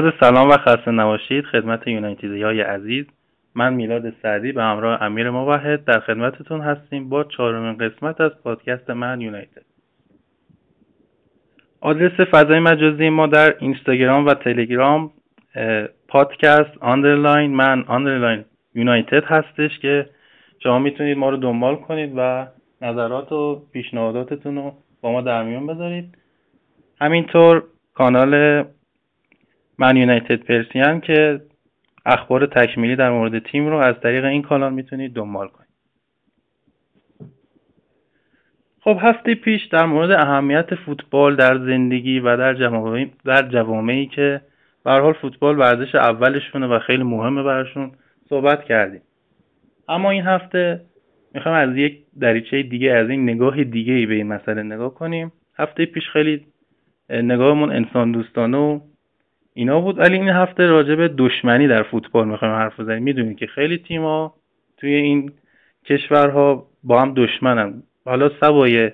عرض سلام و خسته نباشید. خدمت یونایتیدی های عزیز. من میلاد سعدی به همراه امیر موحد در خدمتتون هستیم با چهارمین قسمت از پادکست من یونایتد. آدرس فضای مجازی ما در اینستاگرام و تلگرام پادکست underline من underline یونایتد هستش که شما می‌تونید ما رو دنبال کنید و نظرات و پیشنهاداتتون رو با ما در میون بذارید. همینطور کانال من یونایتد پرسیان که اخبار تکمیلی در مورد تیم رو از طریق این کانال می‌تونید دنبال کنید. خب هفته پیش در مورد اهمیت فوتبال در زندگی و در جوامعی در جوامعی که به حال فوتبال ورزش اولشونه و خیلی مهمه براشون صحبت کردیم. اما این هفته می‌خوام از یک دریچه دیگه از این نگاه دیگه ای به این مسئله نگاه کنیم. هفته پیش خیلی نگاهمون انسان دوستانه و اینا بود. ولی این هفته راجع به دشمنی در فوتبال می‌خوایم حرف بزنیم. می‌دونید که خیلی تیما توی این کشورها با هم دشمنن. حالا سوای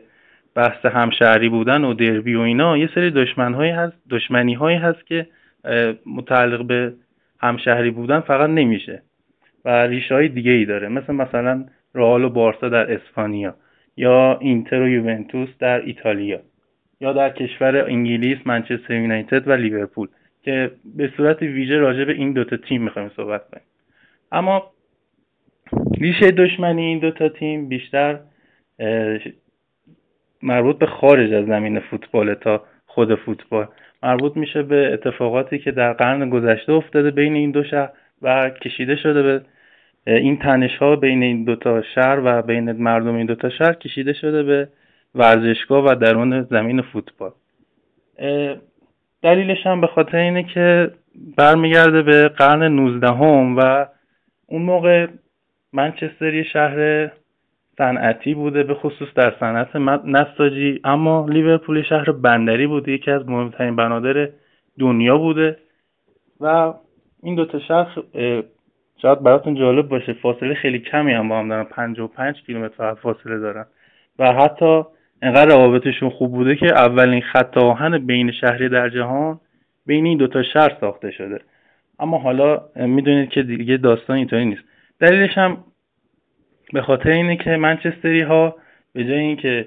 بحث همشهری بودن و دربی و اینا یه سری دشمنهایی هست دشمنی هایی هست که متعلق به همشهری بودن فقط نمیشه و ریشه های دیگه ای داره. مثل مثلا رئال و بارسا در اسپانیا یا اینتر و یوونتوس در ایتالیا یا در کشور انگلیس منچستر یونایتد و لیورپول. که به صورت ویژه راجع به این دوتا تیم می‌خوایم صحبت کنیم. اما ریشه دشمنی این دوتا تیم بیشتر مربوط به خارج از زمین فوتبال تا خود فوتبال. مربوط میشه به اتفاقاتی که در قرن گذشته افتاده بین این دو شهر و کشیده شده به این تنش ها بین این دوتا شهر و بین مردم این دوتا شهر کشیده شده به ورزشگاه و درون زمین فوتبال. دلیلش هم به خاطر اینه که برمیگرده به قرن 19 هم و اون موقع منچستر یه شهر صنعتی بوده به خصوص در صنعت نساجی. اما لیورپول شهر بندری بوده یکی از مهمترین بنادر دنیا بوده. و این دوتا شهر شاید براتون جالب باشه فاصله خیلی کمی هم با هم دارن. 55 کیلومتر فاصله دارن. و حتی انقدر روابطشون خوب بوده که اولین خط آهن بین شهری در جهان بین این دوتا شهر ساخته شده. اما حالا می‌دونید که دیگه داستان اینطوری نیست. دلیلش هم به خاطر اینه که منچستری ها به جای اینکه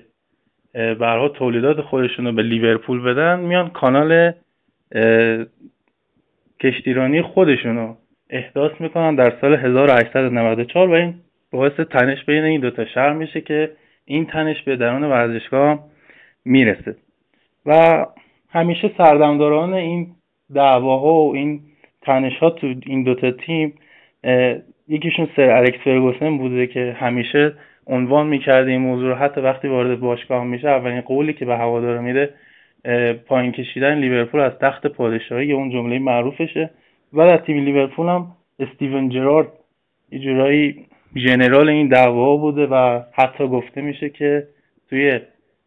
برها تولیدات خودشون رو به لیورپول بدن میان کانال کشتیرانی خودشون رو احداث می‌کنن در سال 1894 و این باعث تنش بین این دوتا شهر میشه که این تنش به درون ورزشگاه می‌رسه. و همیشه سردمداران این دعواها و این تنش ها تو این دوتا تیم یکیشون سر الکس فرگوسن بوده که همیشه عنوان می‌کرده این موضوع رو. حتی وقتی وارد باشگاه میشه اولین قولی که به هوادارا میده پایین کشیدن لیورپول از تخت پادشاهی اون جمله معروفشه. و در تیم لیورپول هم استیون جرارد یه جورایی ژنرال این دعوا بوده و حتی گفته میشه که توی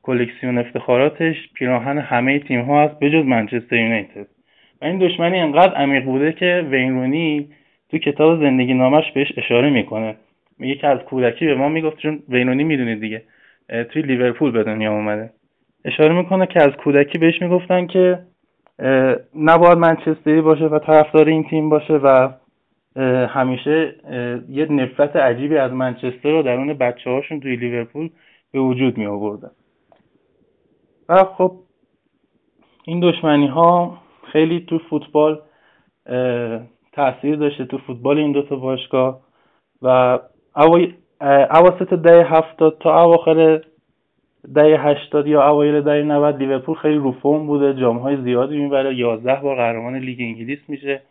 کلکسیون افتخاراتش پیراهن همه تیم ها هست بجز منچستر یونایتد. و این دشمنی انقدر عمیق بوده که وینرونی تو کتاب زندگی نامش بهش اشاره می‌کنه. میگه که از کودکی به ما می‌گفت چون وینرونی می‌دونید دیگه توی لیورپول به دنیا اومده. اشاره می‌کنه که از کودکی بهش می‌گفتن که نباید منچستری باشه و طرفدار این تیم باشه و همیشه یه نفرت عجیبی از منچستر رو درون بچه هاشون توی لیورپول به وجود می آوردن و خب این دشمنی ها خیلی تو فوتبال تاثیر داشته تو فوتبال این دوتا باشگاه و اواسط دهه هفتاد تا اواخر دهه هشتاد یا اوایل دهه 90 لیورپول خیلی رو بوده جامهای زیادی می‌بره 11 بار قهرمان لیگ انگلیس میشه.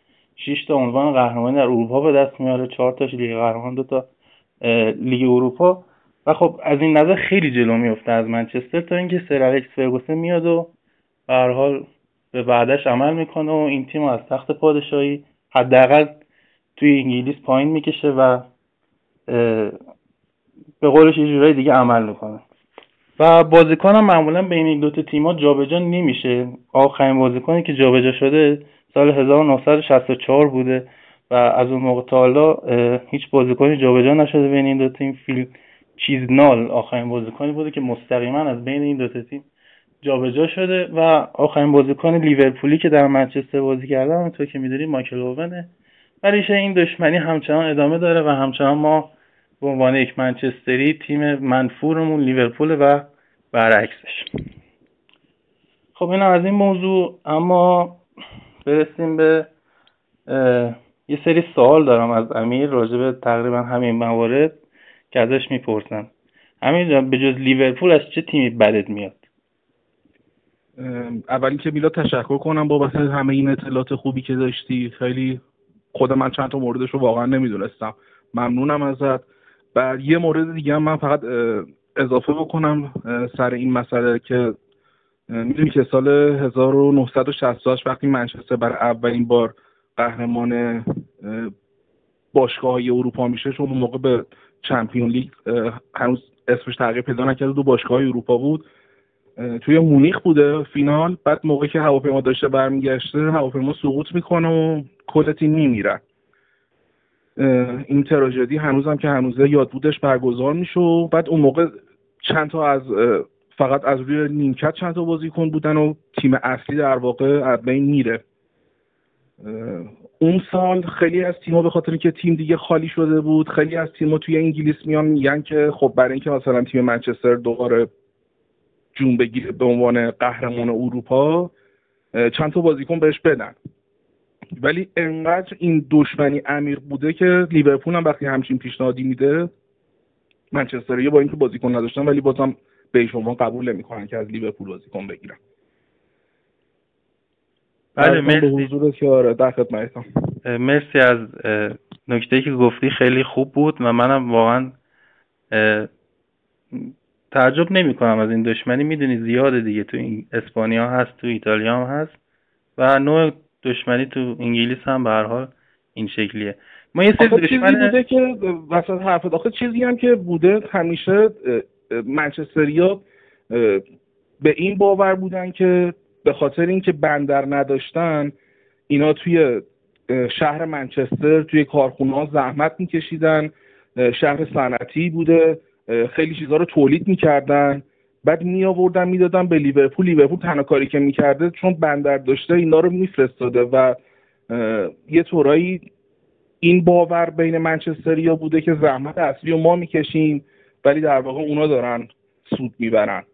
6 تا عنوان قهرمانی در اروپا به دست میاره 4 تاش لیگ قهرمان دو تا لیگ اروپا. و خب از این نظر خیلی جلو میفته از منچستر تا اینکه سر الکس فرگوسن میاد و به هر حال به بعدش عمل می‌کنه و این تیم از تخت پادشاهی حداقل توی انگلیس پایین می‌کشه و به قولش یه جورایی دیگه عمل می‌کنه. و بازیکن هم معمولا بین این دوتا تیما جابجا نمیشه. آخرین بازیکنی که جابجا شده سال 1964 بوده و از اون موقع تا حالا هیچ بازیکنی جابجا نشده بین این دو تیم. فیل چیزنال آخرین بازیکنی بوده که مستقیما از بین این دو تیم جابجا شده و آخرین بازیکن لیورپولی که در منچستر بازی کرده همونطور که می‌دونی مایکل اوونه. ولی این دشمنی همچنان ادامه داره و همچنان ما به عنوان یک منچستری تیم منفورمون لیورپول و برعکسش. خب اینا از این موضوع. اما برسیم به یه سری سوال دارم از امیر راجع به تقریبا همین موارد که ازش می‌پرسم. امیر به جز لیورپول از چه تیمی بدت میاد؟ اول که میلاد تشکر کنم بابت همه این اطلاعات خوبی که داشتی. خیلی خود من چند تا موردش رو واقعا نمی‌دونستم. ممنونم ازت. بعد یه مورد دیگه من فقط اضافه بکنم سر این مسئله که می‌دونی که سال 1968 وقتی منچستر بر اولین بار قهرمان باشگاه های اروپا میشه چون اون موقع به چمپیون لیگ هنوز اسمش تغییر پیدا نکرده دو باشگاه های اروپا بود. توی مونیخ بوده فینال بعد موقعی که هواپیما داشته برمیگشته هواپیما سقوط می‌کنه و کل تیم میمیرن این تراژدی هنوزم که هنوزه یاد بودش برگزار میشه و بعد اون موقع چند تا از فقط از روی نیمکت چند تا بازیکن بودن و تیم اصلی در واقع از بین میره. اون سال خیلی از تیم‌ها به خاطر اینکه تیم دیگه خالی شده بود خیلی از تیم‌ها توی انگلیس میان میگن که خب برای اینکه مثلا تیم منچستر دوباره جون بگیره به عنوان قهرمان اروپا چند تا بازیکن بهش بدن. ولی انقدر این دشمنی عمیق بوده که لیورپول هم وقتی همچین پیشنهادی میده منچستر با اینکه بازیکن نداشتن ولی بازم به شما قبول نمی‌کنن که از لیورپول بازیکن بگیرن. بله مرسی. که آره در خدمتتم مرسی از نکته که گفتی خیلی خوب بود و منم واقعا تعجب نمی کنم از این دشمنی. می‌دونی زیاده دیگه تو این اسپانیا هست تو ایتالیا هم هست و نوع دشمنی تو انگلیس هم به هر حال این شکلیه. ما یه سری دشمن بوده که وسط حرف آخه چیزی هم که بوده همیشه منچستریا به این باور بودن که به خاطر اینکه بندر نداشتن اینا توی شهر منچستر توی کارخونه زحمت میکشیدن شهر صنعتی بوده خیلی چیزها رو تولید می‌کردن. بعد می آوردن می‌دادن به لیورپول لیورپول تنها کاری که می‌کرده چون بندر داشته اینا رو میفرستاده و یه طورایی این باور بین منچستریا بوده که زحمت اصلی رو ما می‌کشیم. ولی در واقع اونا دارن سود می‌برن.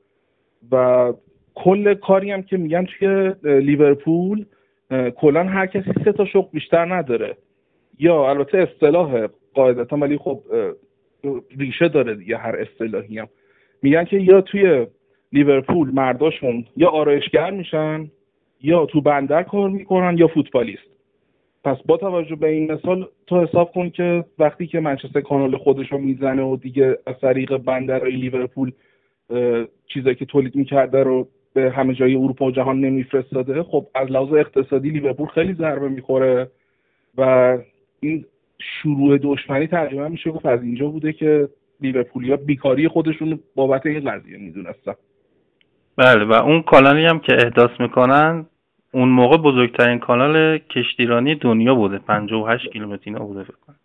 و کل کاری هم که میگن توی لیورپول کلا هر کسی سه تا شغل بیشتر نداره. یا البته اصطلاح قاعدتا ولی خب ریشه داره دیگه هر اصطلاحی هم. میگن که یا توی لیورپول مرداشون یا آرایشگر میشن یا تو بندر کار می‌کنن یا فوتبالیست. پس با توجه به این مثال تو حساب کن که وقتی که منچستر کانال خودش رو می‌زنه و دیگه از طریق بندرهای لیورپول چیزایی که تولید می‌کرده رو به همه جای اروپا و جهان نمیفرستاده خب از لحاظ اقتصادی لیورپول خیلی ضربه می‌خوره و این شروع دشمنی تقریبا میشه گفت از اینجا بوده که لیورپولیا بیکاری خودشون بابت این قضیه می‌دونستن. بله و اون کانالی هم که احداث می‌کنن اون موقع بزرگترین کانال کشتیرانی دنیا بوده. 58 کیلومتر اینا بوده فکر کنم.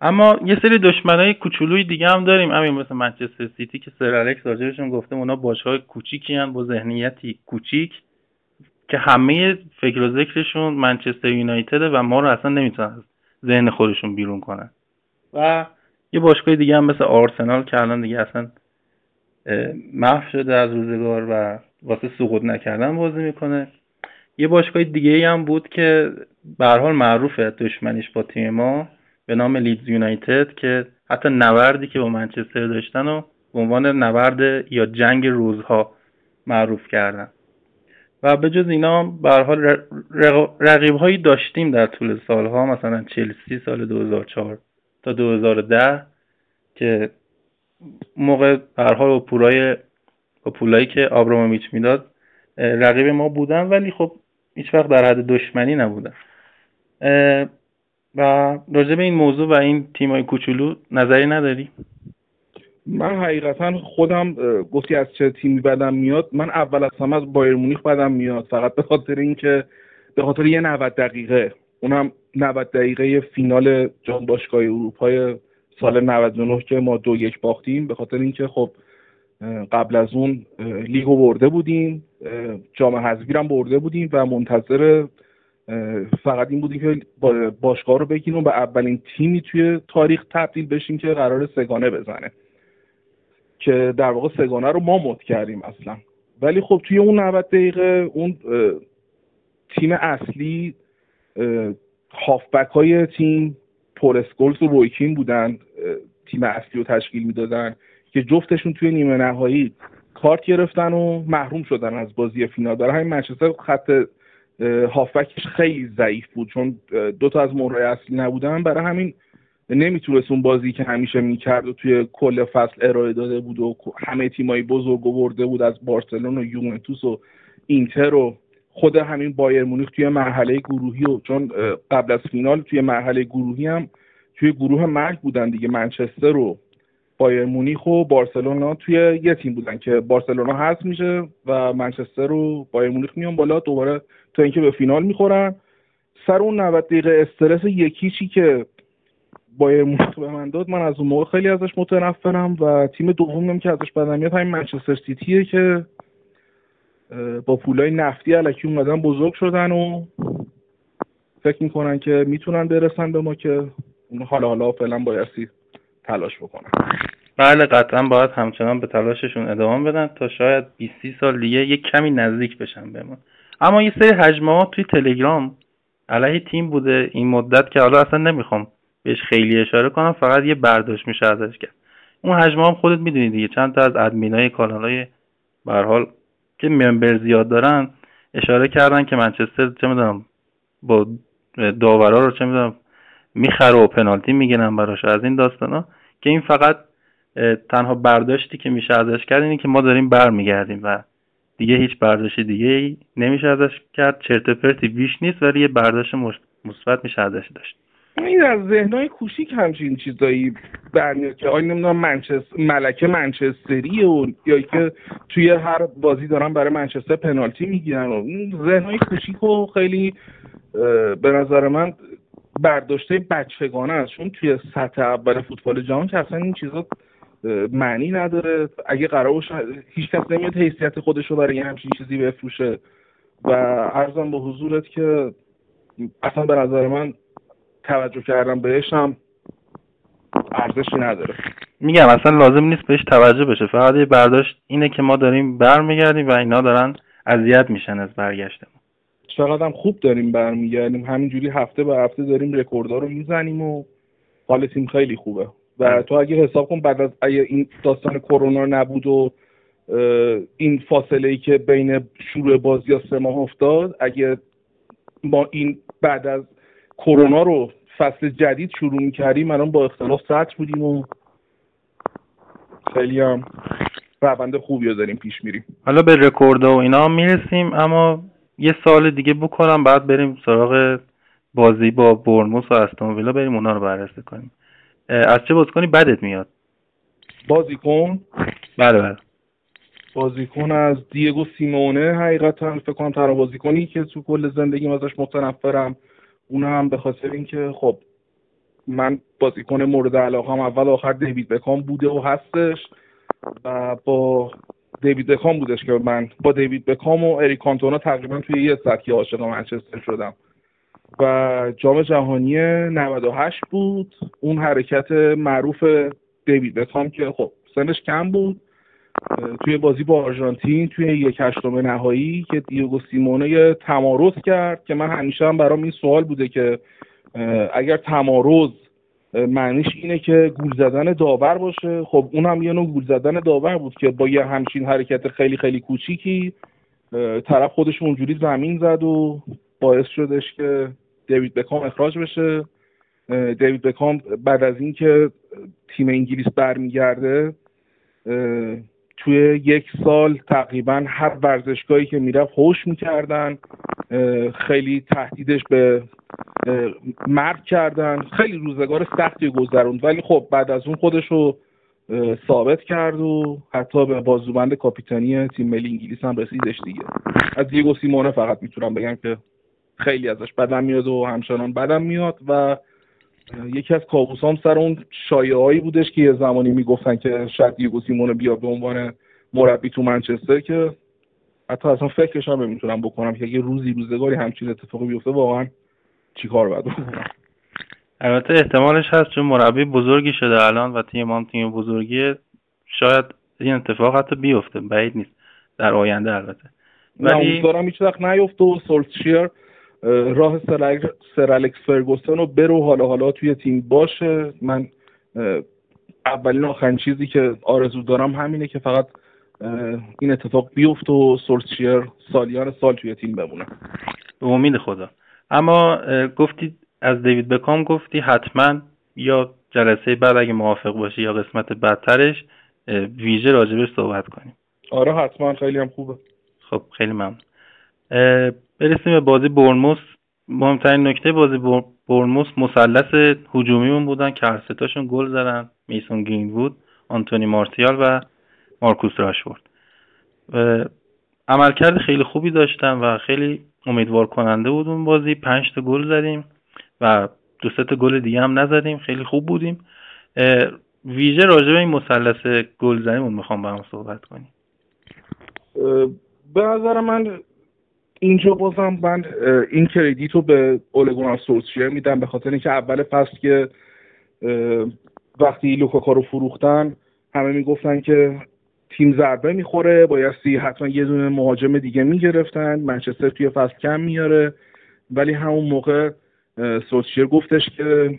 اما یه سری دشمنای کوچولوی دیگه هم داریم. همین مثل منچستر سیتی که سر الکس راجبشون گفته اونا باشگاه کوچیکی با ذهنیتی کوچیک که همه فکر و ذکرشون منچستر یونایتد و ما رو اصلا نمی‌تونن ذهن خودشون بیرون کنن. و یه باشگاه دیگه هم مثل آرسنال که الان دیگه اصلا محو شده از روزگار و واسه سقوط نکردن بازی می‌کنه. یه باشگاه دیگه هم بود که به حال معروفه دشمنیش با تیم ما به نام لیدز یونایتد که حتی نبردی که با منچستر داشتن و به عنوان نبرد یا جنگ روزها معروف کردن. و به جز اینا به حال رقیب هایی داشتیم در طول سالها مثلا چلسی سال 2004 تا 2010 که موقع به حال با پولای با پولایی که آبراموویچ می‌داد رقیب ما بودن ولی خب هیچ وقت در حد دشمنی نبودن. و راجع به این موضوع و این تیمای کوچولو نظری نداری؟ من حقیقتا خودم گفتی از چه تیمی بدم میاد من اول از همه از بایر مونیخ بدم میاد فقط به خاطر اینکه به خاطر یه 90 دقیقه. اونم 90 دقیقه فینال جام باشگاه اروپای سال 99 که ما دو یک باختیم. به خاطر اینکه خب قبل از اون لیگو برده بودیم جام حذفی هم برده بودیم و منتظر فقط این بودیم که باشگاه رو بگیریم و به اولین تیمی توی تاریخ تبدیل بشیم که قرار سگانه بزنه. که در واقع سگانه رو ما مد کردیم اصلا. ولی خب توی اون 90 دقیقه اون تیم اصلی هافبک های تیم پول اسکولز و رویکین بودن تیم اصلی رو تشکیل می‌دادن. که جفتشون توی نیمه نهایی کارت گرفتن و محروم شدن از بازی فینال. برای همین منچستر خط هافبکش خیلی ضعیف بود چون دو تا از مهرهای اصلی نبودن. برای همین نمی‌تونست اون بازی که همیشه می‌کرد و توی کل فصل ارائه داده بود و همه تیمایی بزرگ برده بود از بارسلون و یوونتوس و اینتر و خود همین بایر مونیخ توی مرحله گروهی و چون قبل از فینال توی مرحله گروهی هم توی گروه مرگ بودن دیگه. منچستر و بایر مونیخ و بارسلونا توی یه تیم بودن که بارسلونا حذف میشه و منچستر و بایر مونیخ میان بالا. دوباره تا اینکه به فینال می‌خورن. سر اون 90 دقیقه استرس یکیچی که بایر مونیخ به من داد من از اون موقع خیلی ازش متنفرم و تیم دومم که ازش بدم میاد همین منچستر سیتیه که با پولای نفتی علکی اومدن بزرگ شدن و فکر می‌کنن که می‌تونن برسن به ما که حالا حالا فعلا بایستی تلاش بکنن. بله قطعا باید همچنان به تلاششون ادامه بدن تا شاید 20 سال دیگه یک کمی نزدیک بشن به ما اما یه سری حجمه ها توی تلگرام علیه تیم بوده. این مدت که حالا اصلا نمی‌خوام بهش خیلی اشاره کنم فقط یه برداشت میشه ازش کرد. اون حجمه هم خودت می‌دونی دیگه. چند تا از ادمینای کانال های حال که ممبر زیاد دارن اشاره کردن که منچستر چه می‌دونم با داورا رو چه می‌دونم می‌خره و پنالتی می‌گیرن براش. از این داستانا که این فقط تنها برداشتی که میشه ازش کرد اینه که ما داریم برمیگردیم و دیگه هیچ برداشت دیگه ای نمیشه ازش کرد. چرت پرتی بیش نیست ولی یه برداشت مثبت میشه ازش داشت. این از ذهنهای کوچیک همچین چیزایی برمیاد که آیا نمی‌دونم منچستر ملکه منچستری و یا که توی هر بازی دارن برای منچستر پنالتی می‌گیرن و ذهنهای کوچیک و خیلی به نظر من برداشته بچگانه است. چون توی سطح اول فوتبال جهان که اصلا این چیزا معنی نداره. اگه قرار باشه هیچ کس نمیاد حیثیت خودش رو برای همچین چیزی بفروشه. و ارزم به حضورت که اصلا به نظر من توجه کردم بهش هم ارزشی نداره. میگم اصلا لازم نیست بهش توجه بشه. فقط یه برداشت اینه که ما داریم برمیگردیم و اینا دارن اذیت میشن از برگشتمون. چقدر هم خوب داریم برمیگردیم. همینجوری هفته به هفته داریم رکوردها رو می‌زنیم و حال تیم خیلی خوبه. و تو اگه حساب کن بعد از اگه این داستان کرونا نبود و این فاصله ای که بین شروع بازی ها سه ماه افتاد اگه ما این بعد از کرونا رو فصل جدید شروع می‌کردیم الان با اختلاف سطح بودیم و خیلی هم روند خوبی رو داریم پیش میریم. حالا به رکورد و اینا می‌رسیم اما یه سال دیگه بکنم بعد بریم سراغ بازی با برموس و استون ویلا بریم اونا رو بررسی کنیم. از چه بازیکنی بدت میاد؟ بازیکن؟ بله بله. بازیکن از دیگو سیمونه حقیقتا فکر کنم تنها بازیکنی که تو کل زندگیم ازش متنفرم. اون هم به خاطر اینکه خب من بازیکن مورد علاقه هم اول آخر دیوید بکام بوده و هستش و با دیوید بکام بودش که من با دیوید بکام و اریک کانتونا تقریبا توی یه سطحی عاشق منچستر شدم. و جام جهانی 98 بود. اون حرکت معروف دیوید بکام که خب سنش کم بود. توی بازی با آرژانتین توی یک هشتم نهایی که دیوگو سیمونه تمارز کرد که من همیشه هم برام این سوال بوده که اگر تمارز معنیش اینه که گول زدن داور باشه خب اون هم یه نوع گول زدن داور بود که با یه همچین حرکت خیلی خیلی کوچیکی طرف خودش اونجوری زمین زد و باعث شدش که دیوید بکام اخراج بشه. دیوید بکام بعد از اینکه تیم انگلیس برمیگرده توی یک سال تقریبا هر ورزشگاهی که می‌رفت هوش می‌کردن خیلی تهدیدش به مرگ کردن. خیلی روزگار سختی گذروند. ولی خب بعد از اون خودش رو ثابت کرد و حتی به بازوبند کاپیتانی تیم ملی انگلیس هم رسیدش دیگه. از دیگو سیمونه فقط می‌تونم بگم که خیلی ازش بدم میاد و همچنان بدم میاد و یکی از کابوسام سر اون شایعه هایی بودش که یه زمانی می‌گفتن که شاید دیگو سیمونه بیا به عنوان مربی تو منچستر که حتی اصلا فکرش هم نمی‌تونم بکنم که اگه روزی روزگاری همچین اتفاقی بیفته واقعا چیکار باید بکنم؟ البته احتمالش هست چون مربی بزرگی شده الان و تیم هم تیم بزرگیه شاید این اتفاق حتی بیفته بعید نیست. در آینده البته. ولی دارم هیچ وقت نیفته و سولشیر راه سر الکس فرگوسن رو برو حالا حالا توی تیم باشه. من اولین آخرین چیزی که آرزو دارم همینه که فقط این اتفاق بیفت و سولشیر سالیان سال توی تیم بمونه. به امید خدا. اما گفتی از دیوید بکام گفتی حتما یا جلسه بعد اگه موافق باشی یا قسمت بدترش ویژه راجبش صحبت کنیم. آره حتما. خیلی هم خوبه. خب خیلی ممنون. برسیم به بازی برنموس مهمترین نکته بازی برنموس مثلث هجومیمون بودن که هر ستاشون گل زدن. میسون بود آنتونی مارتیال و مارکوس راشورد عملکرد خیلی خوبی داشتن و خیلی امیدوار کننده بود اون بازی. پنج تا گل زدیم و دو تا گل دیگه هم نزدیم. خیلی خوب بودیم. ویژه راجع به این مثلث گلزنیمون می‌خوام با هم صحبت کنیم به نظر من اینجا بازم من این کردیت رو به اولگونار سولشیر میدم به خاطر اینکه اول فصل که وقتی لوکاکا رو فروختن همه می‌گفتن که تیم ضربه می‌خوره بایستی حتما یه دونه مهاجم دیگه می‌گرفتن منچستر توی فصل کم میاره. ولی همون موقع سولشیر گفتش که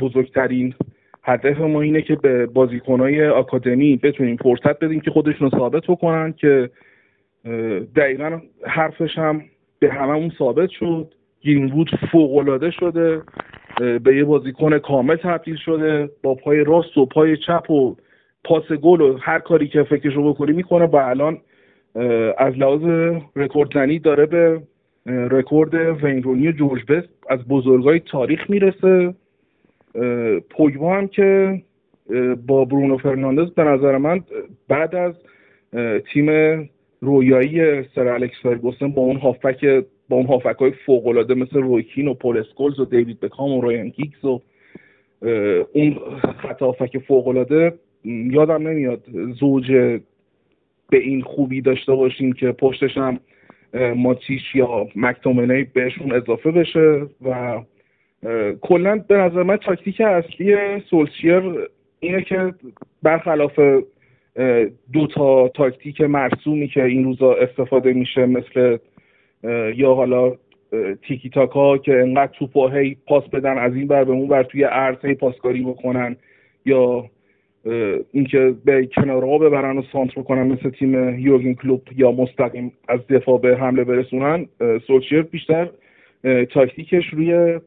بزرگترین هدف ما اینه که به بازیکنهای آکادمی بتونیم فرصت بدیم که خودشون رو ثابت بکنن که دقیقا حرفش هم به هممون ثابت شد. گرینوود فوقالعاده شده. به یه بازیکن کامل تبدیل شده. با پای راست و پای چپ و پاس گل و هر کاری که فکرش رو بکنی می‌کنه. و الان از لحاظ رکورد زنی داره به رکورد وین رونی و جورج بست از بزرگای تاریخ می‌رسه. پوگبا هم که با برونو فرناندز به نظر من بعد از تیم رویایی سر الکس فرگوسن با اون هافک با اون هافک های فوق العاده مثل روی کین و پل اسکولز و دیوید بکام و رایان گیگز و اون خط هافک فوق العاده یادم نمیاد زوج به این خوبی داشته باشیم که پشتش هم ماتیش یا مکتومنی بهشون اضافه بشه و کلا به نظر من تاکتیک اصلی سولشیر اینه که برخلاف دو تا تاکتیک مرسومی که این روزا استفاده میشه مثل یا حالا تیکی تاکا که انقدر توپا هی پاس بدن از این بر به اون بر توی عرض هی پاسکاری بکنن یا اینکه به کنارها ببرن و سانتر بکنن مثل تیم یورگن کلوب یا مستقیم از دفاع به حمله برسونن. سولشیر بیشتر تاکتیکش روی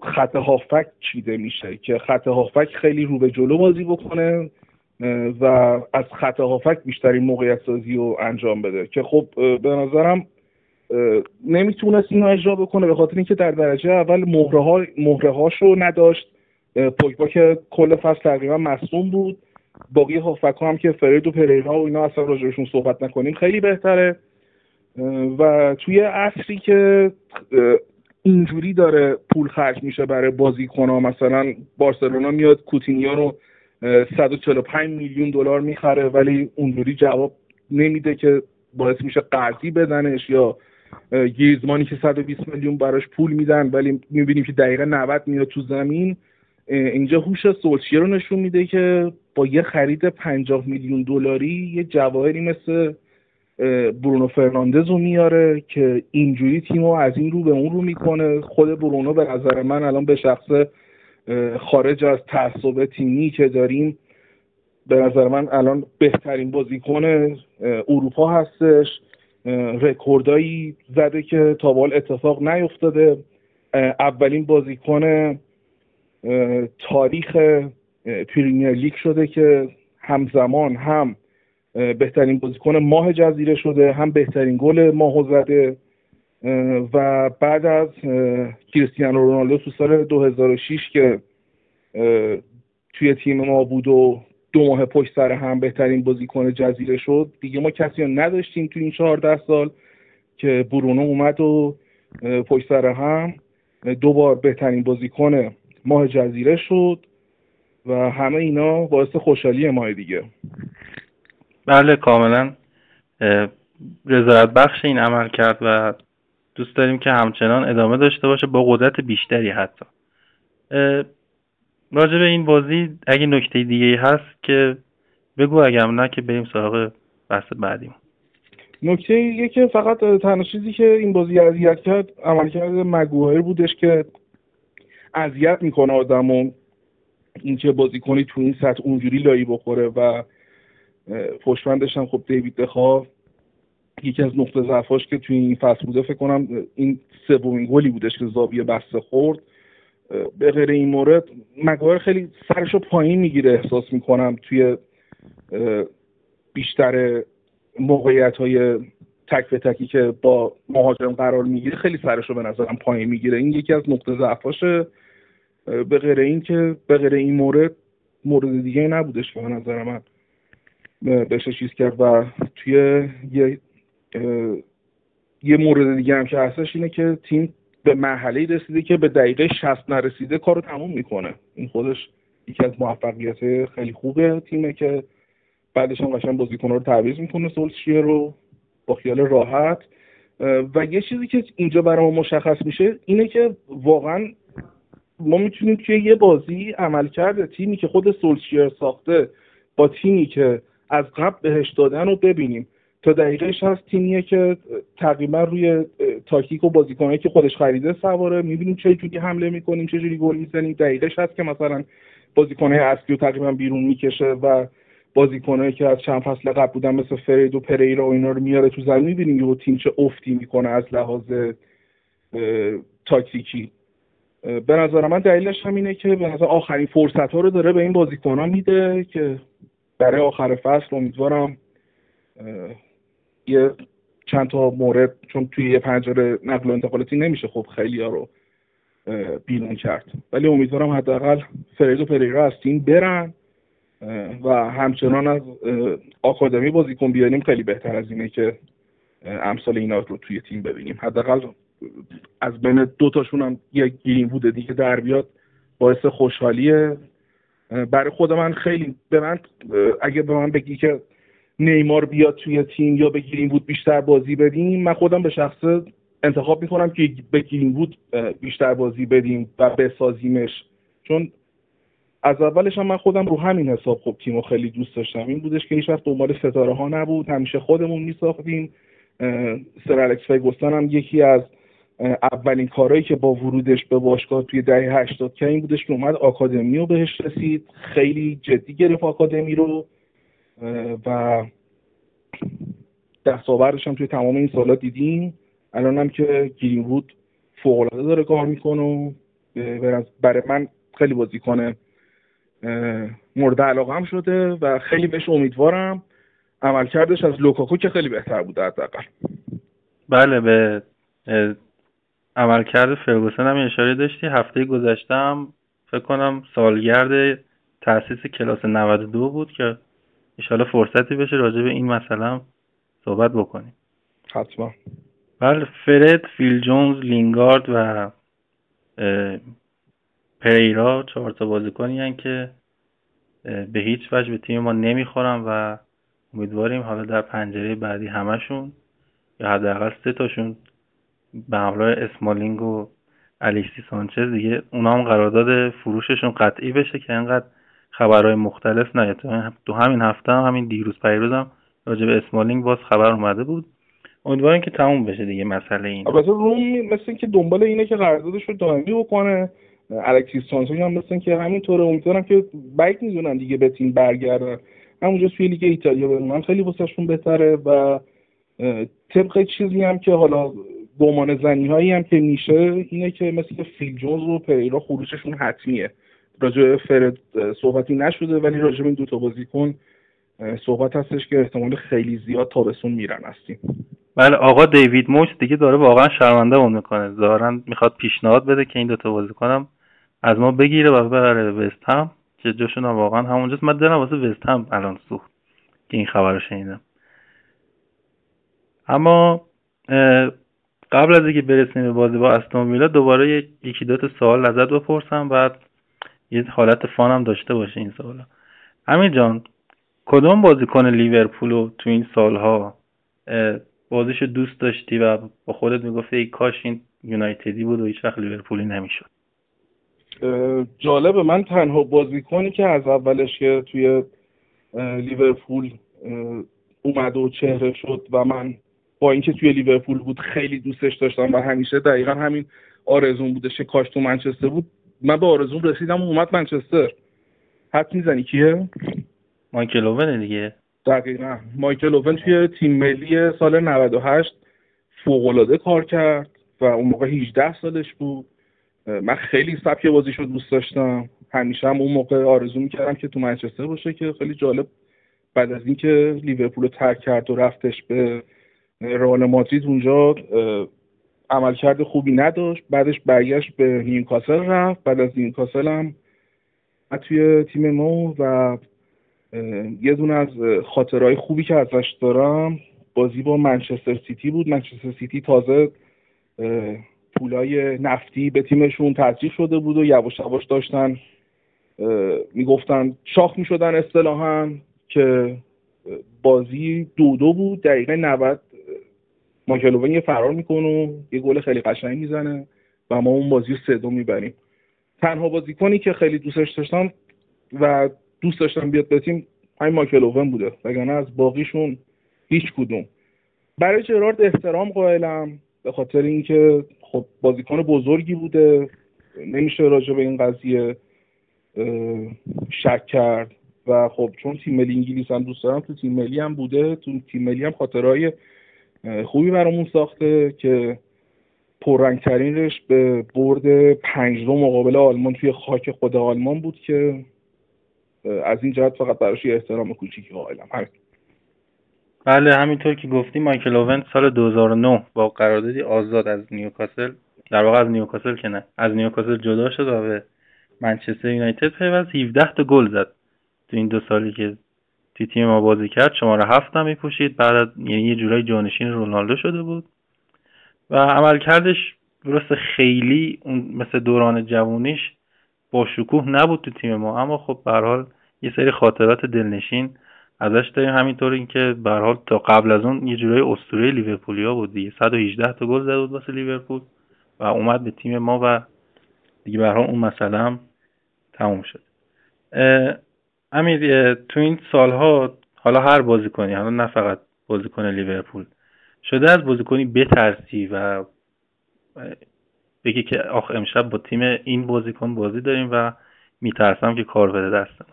خط هافک چیده میشه که خط هافک خیلی رو به جلو بازی بکنه. و از خط هافک بیشترین موقعیت سازی رو انجام بده. که خب به نظرم نمی‌تونست اینو اجرا بکنه به خاطر اینکه در درجه اول مهره, ها مهره هاشو نداشت پوگبا که کل فصل تقریبا مصوم بود. باقی هافک هم که فرید و پریرا و اینا اصلا راجبشون صحبت نکنیم خیلی بهتره. و توی عصری که اینجوری داره پول خرج میشه برای بازیکنها مثلا بارسلونا میاد کوتینیا رو 145 میلیون دلار می‌خره ولی اونجوری جواب نمیده که باعث میشه قرضی بدنش یا گیزمانی که 120 میلیون براش پول میدن ولی می‌بینیم که دقیقه 90 میاد تو زمین. اینجا هوش سولشیر رو نشون میده که با یه خرید 50 میلیون دلاری یه جواهری مثل برونو فرناندز رو میاره که اینجوری تیم رو از این رو به اون رو می‌کنه. خود برونو به نظر من الان به شخص خارج از تعصب تیمی که داریم به نظر من الان بهترین بازیکن اروپا هستش. رکوردایی زده که تا اتفاق نیفتاده. اولین بازیکن تاریخ پریمیر لیگ شده که همزمان هم بهترین بازیکن ماه جزیره شده هم بهترین گل ماه زده و بعد از کریستیانو رونالدو تو سال 2006 که توی تیم ما بود و دو ماه پشت سر هم بهترین بازیکن جزیره شد دیگه ما کسی رو نداشتیم تو این 14 سال که برونو اومد و پشت سر هم دو بار بهترین بازیکن ماه جزیره شد و همه اینا باعث خوشحالی ماه دیگه. بله کاملا رضایت بخش این عمل کرد و دوست داریم که همچنان ادامه داشته باشه با قدرت بیشتری حتی. راجع به این بازی اگه نکته دیگه هست که بگو اگر نه که بریم سراغ بحث بعدیم. نکته یه که فقط تنها چیزی که این بازی اذیت کرد عملکرد مگوهر بودش که اذیت می‌کنه آدمو. اینکه بازی کنی تو این سطح اونجوری لایی بخوره و پشتبندش هم خب دیوید دخوا یکی از نقطه ضعفاش که توی این فصل بوده فکر کنم این سومین گلی بودش که زاویه بسته خورد. به غیر این مورد مگایر خیلی سرش رو پایین می‌گیره احساس می‌کنم توی بیشتر موقعیت های تک به تکی که با مهاجم قرار می‌گیره خیلی سرش رو به نظرم پایین می‌گیره. این یکی از نقطه ضعفاشه. به غیر این که به غیر این مورد مورد دیگه نبودش به نظر من. بشه چیز کرد و توی یه یه مورد دیگه هم که هستش اینه که تیم به مرحله رسیده که به دقیقه 60 نرسیده کارو تموم می‌کنه. این خودش یکی از موفقیت خیلی خوبه تیمه که بعدش هم قشنگ بازیکن‌ها رو تعویض می‌کنه سولشیر رو با خیال راحت. و یه چیزی که اینجا برای ما مشخص میشه اینه که واقعا ما می‌تونیم توی یه بازی عمل کرده تیمی که خود سولشیر ساخته با تیمی که از قبل بهش دادن رو ببینیم. تا دقیقش هست تیمیه که تقریبا روی تاکتیک و بازیکنایی که خودش خریده سواره. می‌بینیم چه جوری حمله می‌کنیم چه جوری گل می‌زنیم. دقیقش هست که مثلا بازیکنهای اصلی رو تقریبا بیرون می‌کشه و بازیکنایی که از چند فصل قبل بودن مثل فرید و پریرا و اینا رو میاره تو زمین. می‌بینیم یه تیم چه افتی می‌کنه از لحاظ تاکتیکی. به نظر من دلیلش هم اینه که به نظر آخرین فرصت ها رو داره به این بازیکن میده که برای آخر فصل امیدوارم یه چند تا مورد چون توی یه پنجره نقل و انتقالاتی نمیشه خب خیلی ها رو بیرون کرد. ولی امیدوارم حداقل فرید و پریرا از تیم برن و همچنان از آکادمی بازیکن بیاریم خیلی بهتر از اینه که امثال اینا رو توی تیم ببینیم. حداقل از بین دو تاشون هم یک گیریم بوده دیگه در بیاد باعث خوشحالیه. برای خود من خیلی به من اگه به من بگی که نیمار بیاد توی تیم یا به گیریم بود بیشتر بازی بدیم من خودم به شخص انتخاب می‌کنم که به گیریم بود بیشتر بازی بدیم و بسازیمش. چون از اولش هم من خودم رو همین حساب خب تیمو خیلی دوست داشتم. این بودش که هیچ وقت دنبال ستاره ها نبود. همیشه خودمون میساختیم. سر الکس هم یکی از اولین کارهایی که با ورودش به باشگاه توی دهه هشتاد که این بودش که اومد آکادمی رو بهش رسید. خیلی جدی گرفت آکادمی رو. و دستاوردش هم توی تمام این سالا دیدیم. الان هم که گرینوود فوقالعاده داره کار می‌کنه و برای من خیلی بازیکن مورد علاقه هم شده و خیلی بهش امیدوارم. عملکردش از لوکاکو که خیلی بهتر بوده حداقل. بله به عملکرد فرگوسن هم اشاره داشتی. هفته گذشتم فکر کنم سالگرد تاسیس کلاس 92 بود که ایشالا فرصتی بشه راجع به این مسئله صحبت بکنیم. حتما. بله فرد فیل جونز لینگارد و پریرا چهار تا بازیکنی که به هیچ وجه به تیم ما نمی‌خورن و امیدواریم حالا در پنجره بعدی همشون یا حداقل سه تاشون به همراه اسمالینگ و الیکسی سانچز دیگه اونا هم قرارداد فروششون قطعی بشه که انقدر خبرهای مختلف نیاد تو همین هفته هم همین دیروز پیروز هم راجع به اسمالینگ باز خبر اومده بود. امیدواریم که تموم بشه دیگه مسئله این البته روم مثل که دنبال اینه که قراردادش رو دائمی بکنه. الکسیس سانچز هم مثل که همینطوره. امیدوارم که بعید می‌دونن دیگه به تیم برگردن. همونجا توی لیگ ایتالیا من خیلی واسهشون بهتره و طبق چیزی هم که حالا گمان زنی هایی هم که میشه اینه که مثل فیل جونز و پیرا خروجشون حتمیه. راجع فرد صحبتی نشده ولی راجع به این دوتا بازیکن صحبت هستش که احتمال خیلی زیاد تابستون میرن هستیم. بله آقا دیوید موش دیگه داره واقعا شرمنده اون می‌کنه. ظاهرا می‌خواد پیشنهاد بده که این دوتا بازیکنم از ما بگیره و ببره وست هم که جاشون واقعا همونجاست. من دلم واسه وست هم الان سوخت که این خبر رو شنیدم. اما قبل از اینکه برسیم به بازی با استون ویلا دوباره یکی دو تا سوال ازت بپرسم. بعد یه حالت فانم داشته باشه این سوالا. همین جان کدام بازیکن لیورپول رو تو این سالها بازیش دوست داشتی و با خودت می‌گفتی ای کاش این یونایتدی بود و هیچ وقت لیورپولی نمی‌شد؟ جالبه. من تنها بازیکنی که از اولش که توی لیورپول اومد و چهره شد و من با اینکه توی لیورپول بود خیلی دوستش داشتم و همیشه دقیقا همین آرزون بودش که کاش تو منچستر بود من به آرزون رسیدم و اومد منچستر. حد می‌زنی کیه؟ مایکل اوون دیگه. دقیقا. مایکل اوون توی تیم ملی سال 98 فوقالعاده کار کرد و اون موقع 18 سالش بود. من خیلی سبک بازیشو دوست داشتم. همیشه هم اون موقع آرزو می‌کردم که تو منچستر باشه که خیلی جالب بعد از اینکه لیورپول رو ترک کرد و رفتش به رئال مادرید اونجا عملکرد خوبی نداشت. بعدش برگشت به نیوکاسل رفت. بعد از نیوکاسل هم توی تیم ما و یه دونه از خاطرهای خوبی که ازش دارم بازی با منچستر سیتی بود. منچستر سیتی تازه پولای نفتی به تیمشون ترجیح شده بود و یواش یواش داشتن می‌گفتن شاخ می‌شدن اصطلاحا که بازی دو دو بود. دقیقه 90 ماکلوون یه فرار می‌کنه و یه گل خیلی قشنگ می‌زنه و ما اون بازی رو سه می‌بریم. تنها بازیکنی که خیلی دوستش داشتم و دوست داشتم بیاد به تیم همین مایکل اوون بوده وگرنه از باقیشون هیچ کدوم. برای جرارد احترام قائلم به خاطر اینکه خب بازیکن بزرگی بوده نمیشه راجع به این قضیه شک کرد. و خب چون تیم ملی انگلیس هم دوست دارم تو تیم ملی هم بوده تو تیم ملی هم خاطرهای خوبی برامون ساخته که پررنگترینش به برد پنج دو مقابل آلمان توی خاک خود آلمان بود که از این جهت فقط براش یه احترام کوچیکی قائلم. همین بله همینطور که گفتی مایکل اوون سال 2009 با قراردادی آزاد از نیوکاسل در واقع از نیوکاسل که نه از نیوکاسل جدا شد و به منچستر یونایتد پیوست. 17 تا گل زد تو این دو سالی که توی تیم ما بازی کرد شماره هفت هم میپوشید. بعد یعنی یه جورایی جانشین رونالدو شده بود. و عملکردش درست خیلی اون مثل دوران جوونیش با شکوه نبود تو تیم ما. اما خب به حال یه سری خاطرات دلنشین ازش داریم. همینطور اینکه به حال تا قبل از اون یه جورای اسطوره لیورپولیا بود دیگه. 118 تا گل زد بود واسه لیورپول و اومد به تیم ما و دیگه به اون مسئله هم تموم شد. امیر تو این سالها حالا هر بازیکنی حالا نه فقط بازیکن لیورپول شده از بازیکنی بترسی و بگی که آخ امشب با تیم این بازیکن بازی داریم و میترسم که کار بده دستم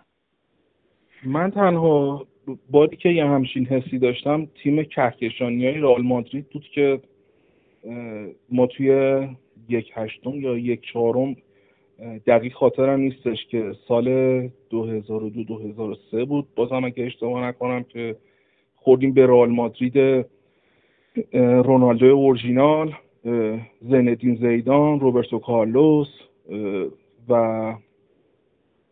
من تنها باری که یه همچین حسی داشتم تیم کهکشانی های رئال مادرید بود که ما توی یک هشتم یا یک چهارم دقیق خاطرم نیستش که سال 2002 2003 بود. بازم اگه اشتباه نکنم که خوردیم به رئال مادرید رونالدو اورجینال زندین زیدان روبرتو کارلوس و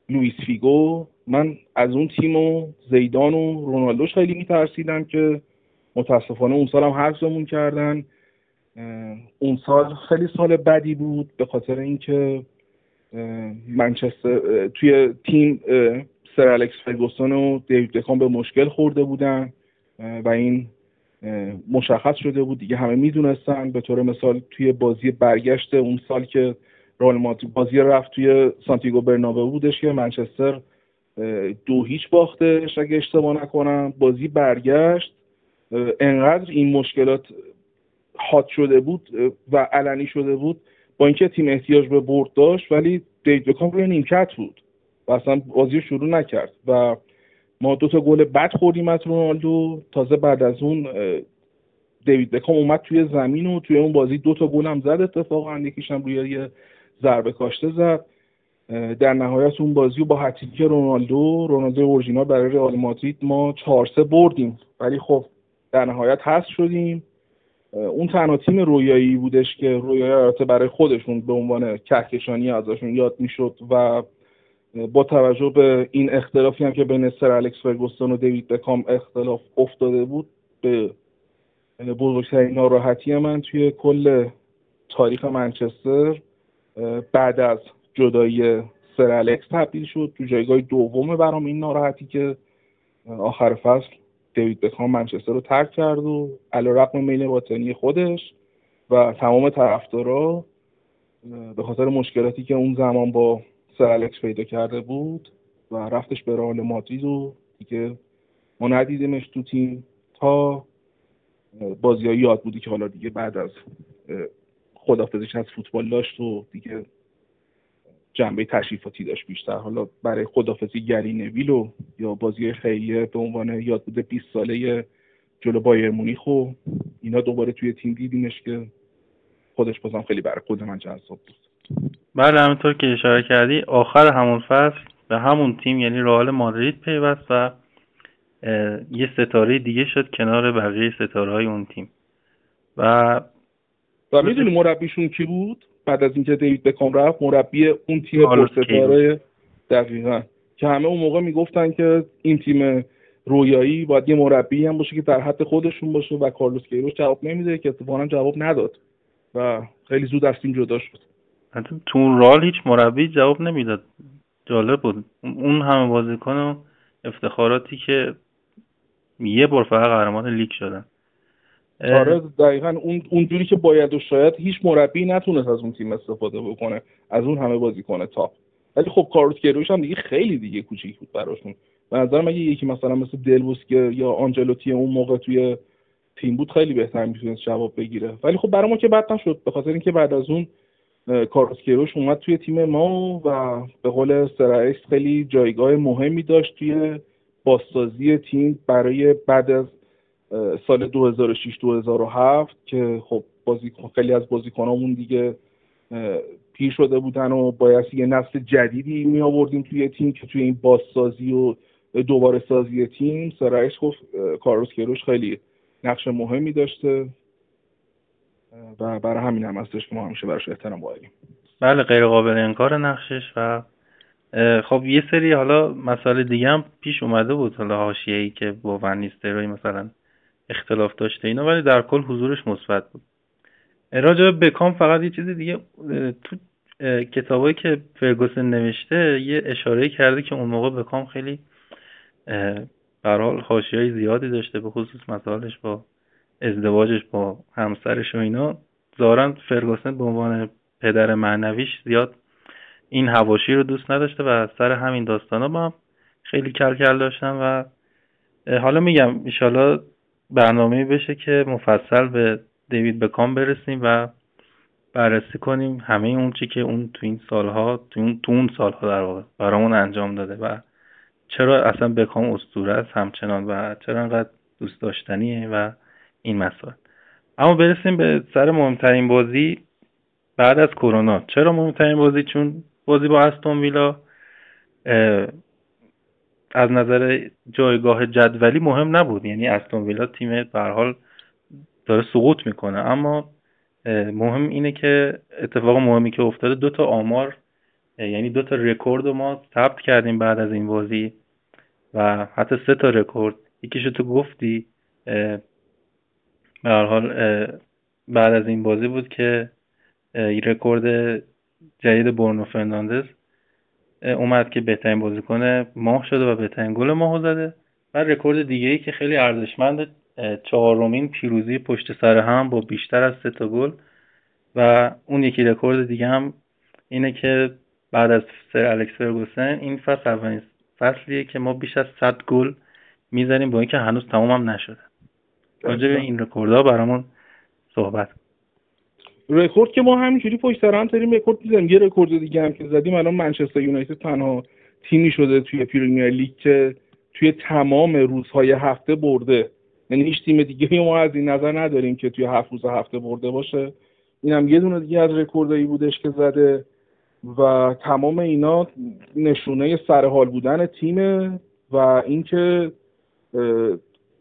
لوئیس فیگو. من از اون تیم و زیدان و رونالدوش خیلی میترسیدم که متاسفانه اون سال هم حذفمون کردن اون سال خیلی سال بدی بود به خاطر اینکه منچستر توی تیم سر الکس فرگوسون و دیوید بکام به مشکل خورده بودن و این مشخص شده بود. دیگه همه می‌دونستن. به طور مثال توی بازی برگشت اون سال که رئال مادرید بازی رفت توی سانتیگو برنابه بودش که منچستر دو هیچ باختش اگه اشتباه نکنم. بازی برگشت. انقدر این مشکلات حاد شده بود و علنی شده بود با اینکه تیم احتیاج به برد داشت ولی دیوید بکام روی نیمکت بود و اصلا بازی شروع نکرد و ما دو تا گل بد خوردیم از رونالدو. تازه بعد از اون دیوید بکام اومد توی زمین و توی اون بازی دو تا گل هم زد اتفاقا یکیش هم روی یه ضربه کاشته زد. در نهایت اون بازی با هتریک رونالدو رونالدو اورجینال برای رئال مادرید ما 4 3 بردیم. ولی خب در نهایت هست شدیم. اون تنها تیم رویایی بودش که رویایی البته برای خودشون به عنوان کهکشانی ازشون یاد می‌شد و با توجه به این اختلافی هم که بین سر الکس فرگوسون و دیوید بکام اختلاف افتاده بود به بزرگترین ناراحتی من توی کل تاریخ منچستر بعد از جدایی سر الکس تبدیل شد. تو جایگاه دوم برام این ناراحتی که آخر فصل دیوید بکام منچستر رو ترک کرد و علیرغم میل باطنی خودش و تمام طرفدارا به خاطر مشکلاتی که اون زمان با سر الکس پیدا کرده بود و رفتش به رئال مادرید و دیگه ما ندیدیمش تو تیم تا بازی یاد بودی که حالا دیگه بعد از خدافزش از فوتبال داشت و دیگه جنبه تشریفاتی داشت بیشتر. حالا برای خدافزی گری نویل و یا بازی خیریه به عنوان یاد بوده 20 ساله جلو بایر مونیخ و اینا دوباره توی تیم دیدیمش که خودش بازم خیلی برای خود من جذاب بود. بله همینطور که اشاره کردی آخر همون فصل به همون تیم یعنی رئال مادرید پیوست و یه ستاره دیگه شد کنار بقیه ستاره های اون تیم. و و می‌دونی مربیشون کی بود؟ بعد از اینکه دیوید بکام رفت مربی اون تیم ستاره دقیقا. که همه اون موقع می‌گفتن که این تیم رویایی باید یه مربی هم باشه که در حد خودشون باشه و کارلوس کیروش جواب نمیده که اتفاقا جواب نداد و خیلی زود از تیم جدا شد. تو اون رال هیچ مربی جواب نمی‌داد. جالب بود. اون همه بازیکن و افتخاراتی که یه بار فقط قهرمان لیگ شدن. آره دقیقا اون اونجوری که باید و شاید هیچ مربی نتونست از اون تیم استفاده بکنه از اون همه بازیکن تاپ ولی خب کارلوس کیروش هم دیگه خیلی دیگه کوچیک بود براشون. به نظرم اگه یکی مثلا مثل دلبوسکر یا آنجلوتی اون موقع توی تیم بود خیلی بهتر می‌تونست جواب بگیره. ولی خب برای ما که بد نشد به خاطر اینکه بعد از اون کارلوس کیروش اومد توی تیم ما و به قول سرعیس خیلی جایگاه مهمی داشت توی بازسازی تیم برای بعد از سال 2006 2007 که خب بازیکن خیلی از بازیکنامون دیگه پیر شده بودن و باید یه نسل جدیدی می آوردیم توی تیم که توی این بازسازی و دوباره سازی تیم. سرایش گفت کاروس کروش خیلی نقش مهمی داشته. و برای همین هم هستش که ما همیشه براش احترام قائلیم. بله غیر قابل انکار نقشش و خب یه سری حالا مسائل دیگه هم پیش اومده بود حالا ای که با ونیستروی مثلا اختلاف داشته اینا ولی در کل حضورش مثبت بود. راجع به بکام فقط یه چیز دیگه تو کتابایی که فرگوسن نوشته یه اشاره کرده که اون موقع بکام خیلی به حال های زیادی داشته به خصوص مسائلش با ازدواجش با همسرش و اینا. ظاهرا فرگوسن به عنوان پدر معنویش زیاد این هواشی رو دوست نداشته و سر همین داستانا با هم خیلی کل کل داشتن و حالا میگم ایشالا برنامه بشه که مفصل به دیوید بکام برسیم و بررسی کنیم همه اون چی که اون تو این سالها تو اون, تو اون سالها در واقع برامون انجام داده و چرا اصلا بکام اسطوره است همچنان و چرا انقدر دوست داشتنیه و این مسائل. اما برسیم به سر مهمترین بازی بعد از کرونا. چرا مهمترین بازی؟ چون بازی با استون ویلا از نظر جایگاه جدولی مهم نبود. یعنی استون ویلا تیم به حال داره سقوط می‌کنه. اما مهم اینه که اتفاق مهمی که افتاده دو تا آمار یعنی دو تا رکورد ما ثبت کردیم بعد از این بازی و حتی سه تا رکورد. یکیشو تو گفتی به حال بعد از این بازی بود که رکورد جدید برونو فرناندز اومد که بهترین بازیکن ماه شده و بهترین گل ماه زده. و رکورد دیگه ای که خیلی ارزشمند چهارمین پیروزی پشت سر هم با بیشتر از سه تا گل. و اون یکی رکورد دیگه هم اینه که بعد از سر الکس فرگوسن این فصل اولین فصلیه که ما بیش از 100 گل می‌زنیم با اینکه هنوز تمام هم نشده. راجع به این رکوردها برامون صحبت رکورد که ما همینجوری پشت سر هم داریم رکورد می‌زنیم. یه رکورد دیگه هم که زدیم الان منچستر یونایتد تنها تیمی شده توی پریمیر لیگ که توی تمام روزهای هفته برده. یعنی هیچ تیم دیگه ما از این نظر نداریم که توی هفت روز هفته برده باشه. این هم یه دونه دیگه از رکوردایی بودش که زده و تمام اینا نشونه سرحال بودن تیمه و اینکه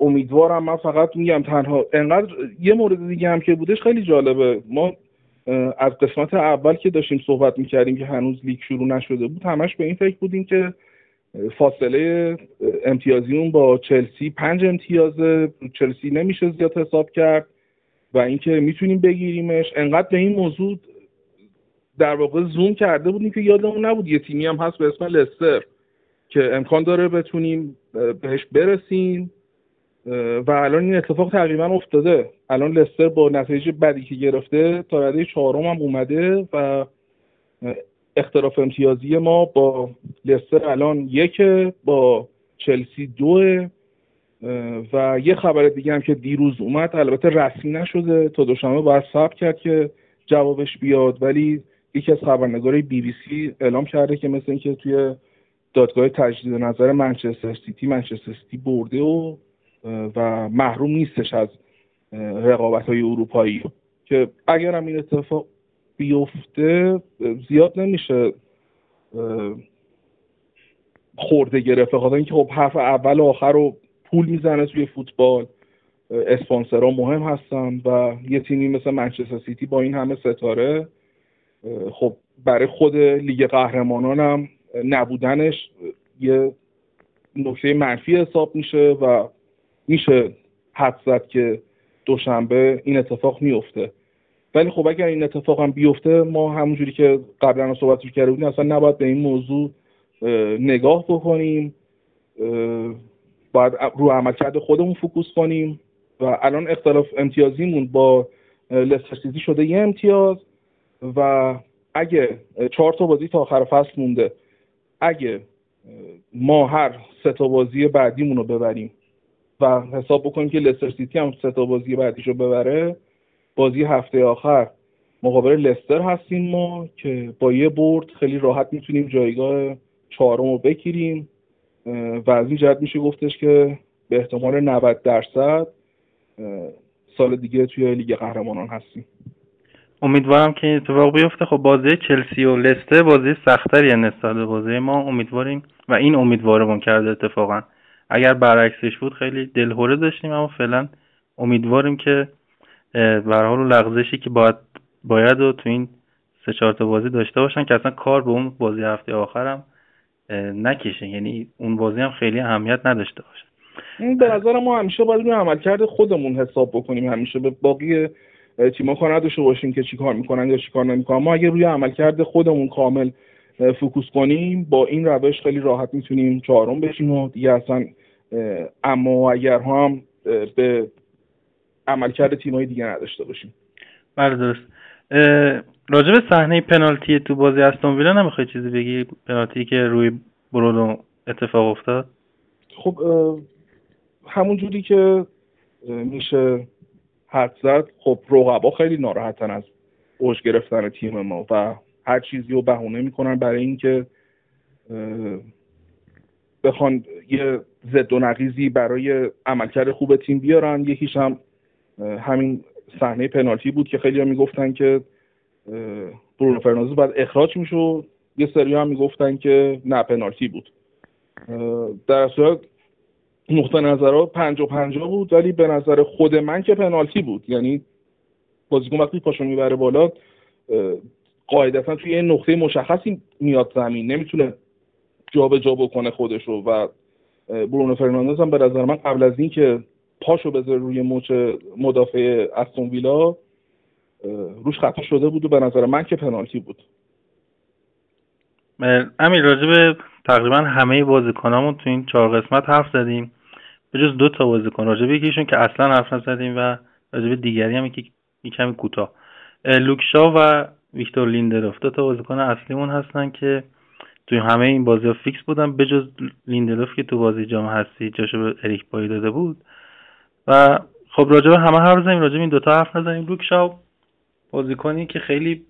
امیدوارم من فقط میگم تنها انقدر یه مورد دیگه هم که بودش خیلی جالبه. ما از قسمت اول که داشتیم صحبت می‌کردیم که هنوز لیگ شروع نشده بود همش به این فکر بودیم که فاصله امتیازیون با چلسی پنج امتیازه. چلسی نمیشه زیاد حساب کرد و اینکه می‌تونیم بگیریمش. انقدر به این موضوع در واقع زوم کرده بودیم که یادمون نبود. یه تیمی هم هست به اسم لستر که امکان داره بتونیم بهش برسیم. و الان این اتفاق تقریبا افتاده. الان لستر با نتایج بدی که گرفته تا رده چهارم هم اومده و اختلاف امتیازی ما با لستر الان یک با چلسی دو و یه خبر دیگه هم که دیروز اومد البته رسمی نشده. تا دوشنبه باید ثبت کرد که جوابش بیاد ولی یکی از خبرنگارای بی بی سی اعلام کرده که مثل اینکه توی دادگاه تجدید نظر منچستر سیتی منچستر سیتی برده و و محروم نیستش از رقابت های اروپایی. که اگر هم این اتفاق بیفته زیاد نمیشه خورده گرفته خاطر اینکه خب حرف اول و آخر رو پول می‌زنه توی فوتبال. اسپانسرها مهم هستن و یه تیمی مثل منچستر سیتی با این همه ستاره خب برای خود لیگ قهرمانان هم نبودنش یه نکته منفی حساب میشه و میشه حد زد که دوشنبه این اتفاق میفته. ولی خب اگر این اتفاق هم بیفته ما همونجوری که قبلا صحبت کرده بودیم اصلا نباید به این موضوع نگاه بکنیم باید رو عملکرد خودمون focus کنیم و الان اختلاف امتیازیمون با لستر سیتی شده یه امتیاز و اگه چهار تا بازی تا آخر فصل مونده اگه ما هر سه تا بازی بعدیمون رو ببریم و حساب بکنیم که لستر سیتی هم سه تا بازی بعدیش رو ببره. بازی هفته آخر. مقابل لستر هستیم ما که با یه برد خیلی راحت می‌تونیم جایگاه چهارم رو بگیریم. و از این جهت میشه گفتش که به احتمال 90 درصد سال دیگه توی لیگ قهرمانان هستیم. امیدوارم که اتفاق بیفته. خب بازی چلسی و لسته بازی سختری نسبت به بازی ما. امیدواریم و این امیدوارمون کرده اتفاقا. اگر برعکسش بود خیلی دلهوره داشتیم اما فعلا امیدواریم که به حال لغزشی که باید باید و تو این سه چهار تا بازی داشته باشن که اصلا کار به اون بازی هفته آخرم نکشه. یعنی اون بازی هم خیلی اهمیت نداشته باشه. به نظر ما همیشه باید روی عملکرد خودمون حساب بکنیم. همیشه به باقی تیما کار نداشته باشیم که چیکار می‌کنن یا چیکار نمی‌کنن. ما اگه روی عملکرد خودمون کامل فوکوس کنیم با این روش خیلی راحت می‌تونیم چهارم بشیم و دیگه اصلا اما اگر هم به عملکرد تیمایی دیگه نداشته باشیم. بله درست. راجع به صحنه پنالتی تو بازی استون ویلا نمی‌خوای چیزی بگی؟ پنالتی که روی برونو اتفاق افتاد؟ خب همون جوری که میشه حد زد خب رقبا خیلی ناراحتن از اوج گرفتن تیم ما و هر چیزی رو بهونه می‌کنن برای اینکه بخوان یه ضد و نقیزی برای عملکرد خوب تیم بیارن. یکیش هم همین صحنه پنالتی بود که خیلی هم می‌گفتن که برونو فرناندز باید اخراج می‌شد. یه سری هم می‌گفتن که نه پنالتی بود. در صورت نقطه نظرها پنجا پنجا بود ولی به نظر خود من که پنالتی بود. یعنی بازیکن وقتی پاشو می‌بره بالا قاعدتا توی یه نقطه مشخصی میاد زمین. نمی‌تونه جابجا جا بکنه خودش رو و برونو فرناندز هم به نظر من قبل از اینکه پاشو بذاره روی مچ مدافع استون ویلا روش خطا شده بود و به نظر من که پنالتی بود. امیر راجب تقریبا همه بازیکنامون تو این چهار قسمت حرف زدیم. به جز دو تا بازیکن راجب یکیشون که اصلا حرف نزدیم و راجب دیگری هم که کمی کوتاه. لوکشا و ویکتور لیندلوف دو تا بازیکن اصلیمون هستن که توی همه این بازی ها فیکس بودن به جز لیندلوف که تو بازی جام هستی جاشو به اریک بایی داده بود. و خب راجع به همه حرف زدیم راجع به این دوتا حرف نزنیم لوک شاو بازیکنی که خیلی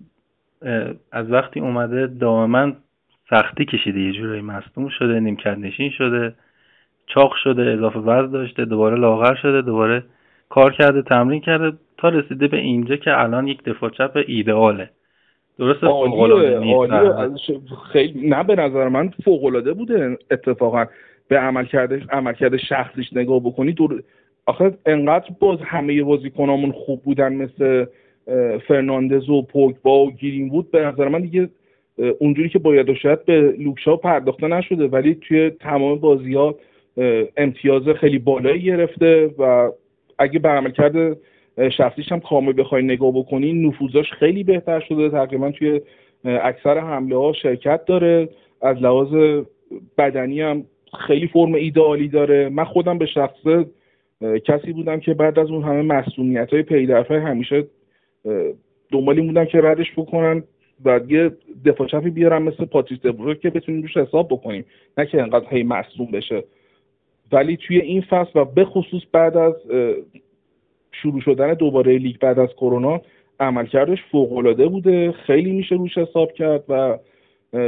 از وقتی اومده دائما سختی کشیده یه جورایی مصدوم شده نیمکت نشین شده چاق شده اضافه وزن داشته دوباره لاغر شده دوباره کار کرده تمرین کرده تا رسیده به اینجا که الان یک دفاع چپ ایدئاله. درسته؟ خیلی نه به نظر من فوق العاده بوده اتفاقا. به عملکرد عملکرد شخصیش نگاه بکنی دور آخه انقدر باز همه بازیکنامون خوب بودن مثل فرناندز و پوگبا و گیرین بود. به نظر من دیگه اونجوری که باید و شاید به لوکشا پرداخته نشده. ولی توی تمام بازی ها امتیاز خیلی بالایی گرفته و اگه به عملکرد شخصیش هم کامل بخوای نگاه بکنی نفوذاش خیلی بهتر شده. تقریبا توی اکثر حمله ها شرکت داره. از لحاظ بدنی هم خیلی فرم ایدئالی داره. من خودم به شخصه کسی بودم که بعد از اون همه مسئولیت های پیدرفه همیشه دنبالی بودم که ردش بکنن و یه دفاع چپی بیارم مثل پاتریس دبروک که بتونیم روش حساب بکنیم. نه که انقدر هی مصدوم بشه. ولی توی این فصل و به خصوص بعد از شروع شدن دوباره لیگ بعد از کرونا عملکردش فوق بوده. خیلی میشه روش حساب کرد و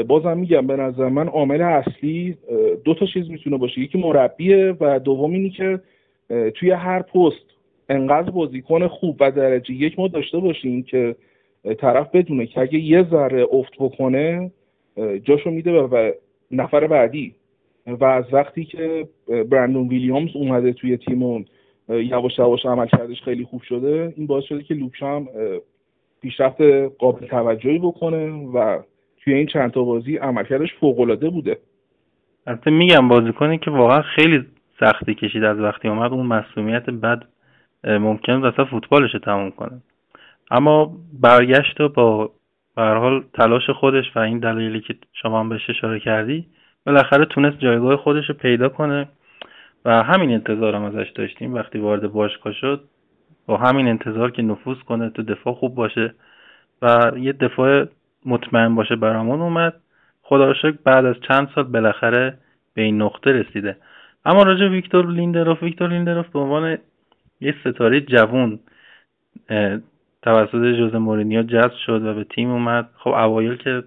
بازم میگم به نظر من عامل اصلی دو تا چیز می‌تونه باشه. یکی مربیه و دوم اینی که توی هر پست انقدر بازیکن خوب و درجه یک ما داشته باشیم که طرف بدونه که اگه یه ذره افت بکنه جاشو میده و نفر بعدی. و از وقتی که برندون ویلیامز اومده توی تیمون یواش یواش عمل کردش خیلی خوب شده. این باعث شده که لوکشام پیشرفت قابل توجهی بکنه و توی این چند تا بازی عملکردش فوق العاده بوده. البته میگم بازیکنی که واقعا خیلی سختی کشید از وقتی اومد اون مسئولیت بد ممکن اصلا فوتبالش تموم کنه. اما برگشت و با به حال تلاش خودش و این دلایلی که شما هم بهش اشاره کردی بالاخره تونست جایگاه خودش رو پیدا کنه. و همین انتظار هم ازش داشتیم. وقتی وارد باشگاه شد با همین انتظار که نفوذ کنه تو دفاع خوب باشه و یه دفاع مطمئن باشه برامون اومد. خدا بعد از چند سال بالاخره به این نقطه رسیده. اما راجع ویکتور لیندروف ویکتور لیندروف به عنوان یه ستاره جوون توسط جوز مورینیو جذب شد و به تیم اومد. خب اوایل که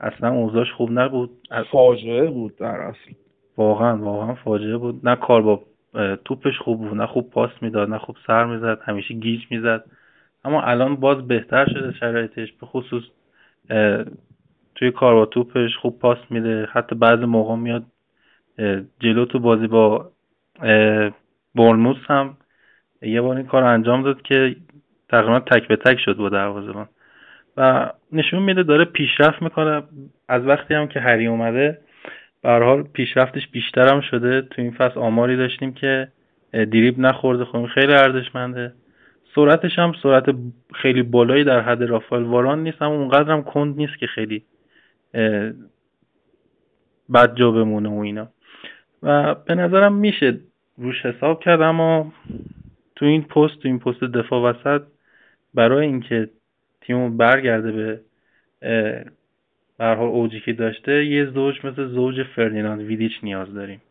اصلا اوضاعش خوب نبود. فاجعه بود در اصل. واقعا واقعا فاجعه بود. نه کار با توپش خوب بود نه خوب پاس می‌داد نه خوب سر می‌زد همیشه گیج می‌زد. اما الان باز بهتر شده شرایطش به خصوص توی کار با توپش خوب پاس میده. حتی بعض موقع میاد جلو تو بازی با برنموس هم یه بار این کار انجام داد که تقریبا تک به تک شد با دروازه‌بان. و نشون میده داره پیشرفت می‌کنه. از وقتی هم که هری اومده به حال پیشرفتش بیشتر هم شده. تو این فصل آماری داشتیم که دریب نخورده. خب خیلی ارزشمنده. سرعتش هم سرعت خیلی بالایی در حد رافائل واران نیست اما اونقدر هم کند نیست که خیلی بد جا بمونه و اینا. و به نظرم میشه روش حساب کرد اما تو این پست تو این پست دفاع وسط برای اینکه تیم برگرده به برها اوجی که داشته یه زوج مثل زوج فردیناند ویدیچ نیاز داریم.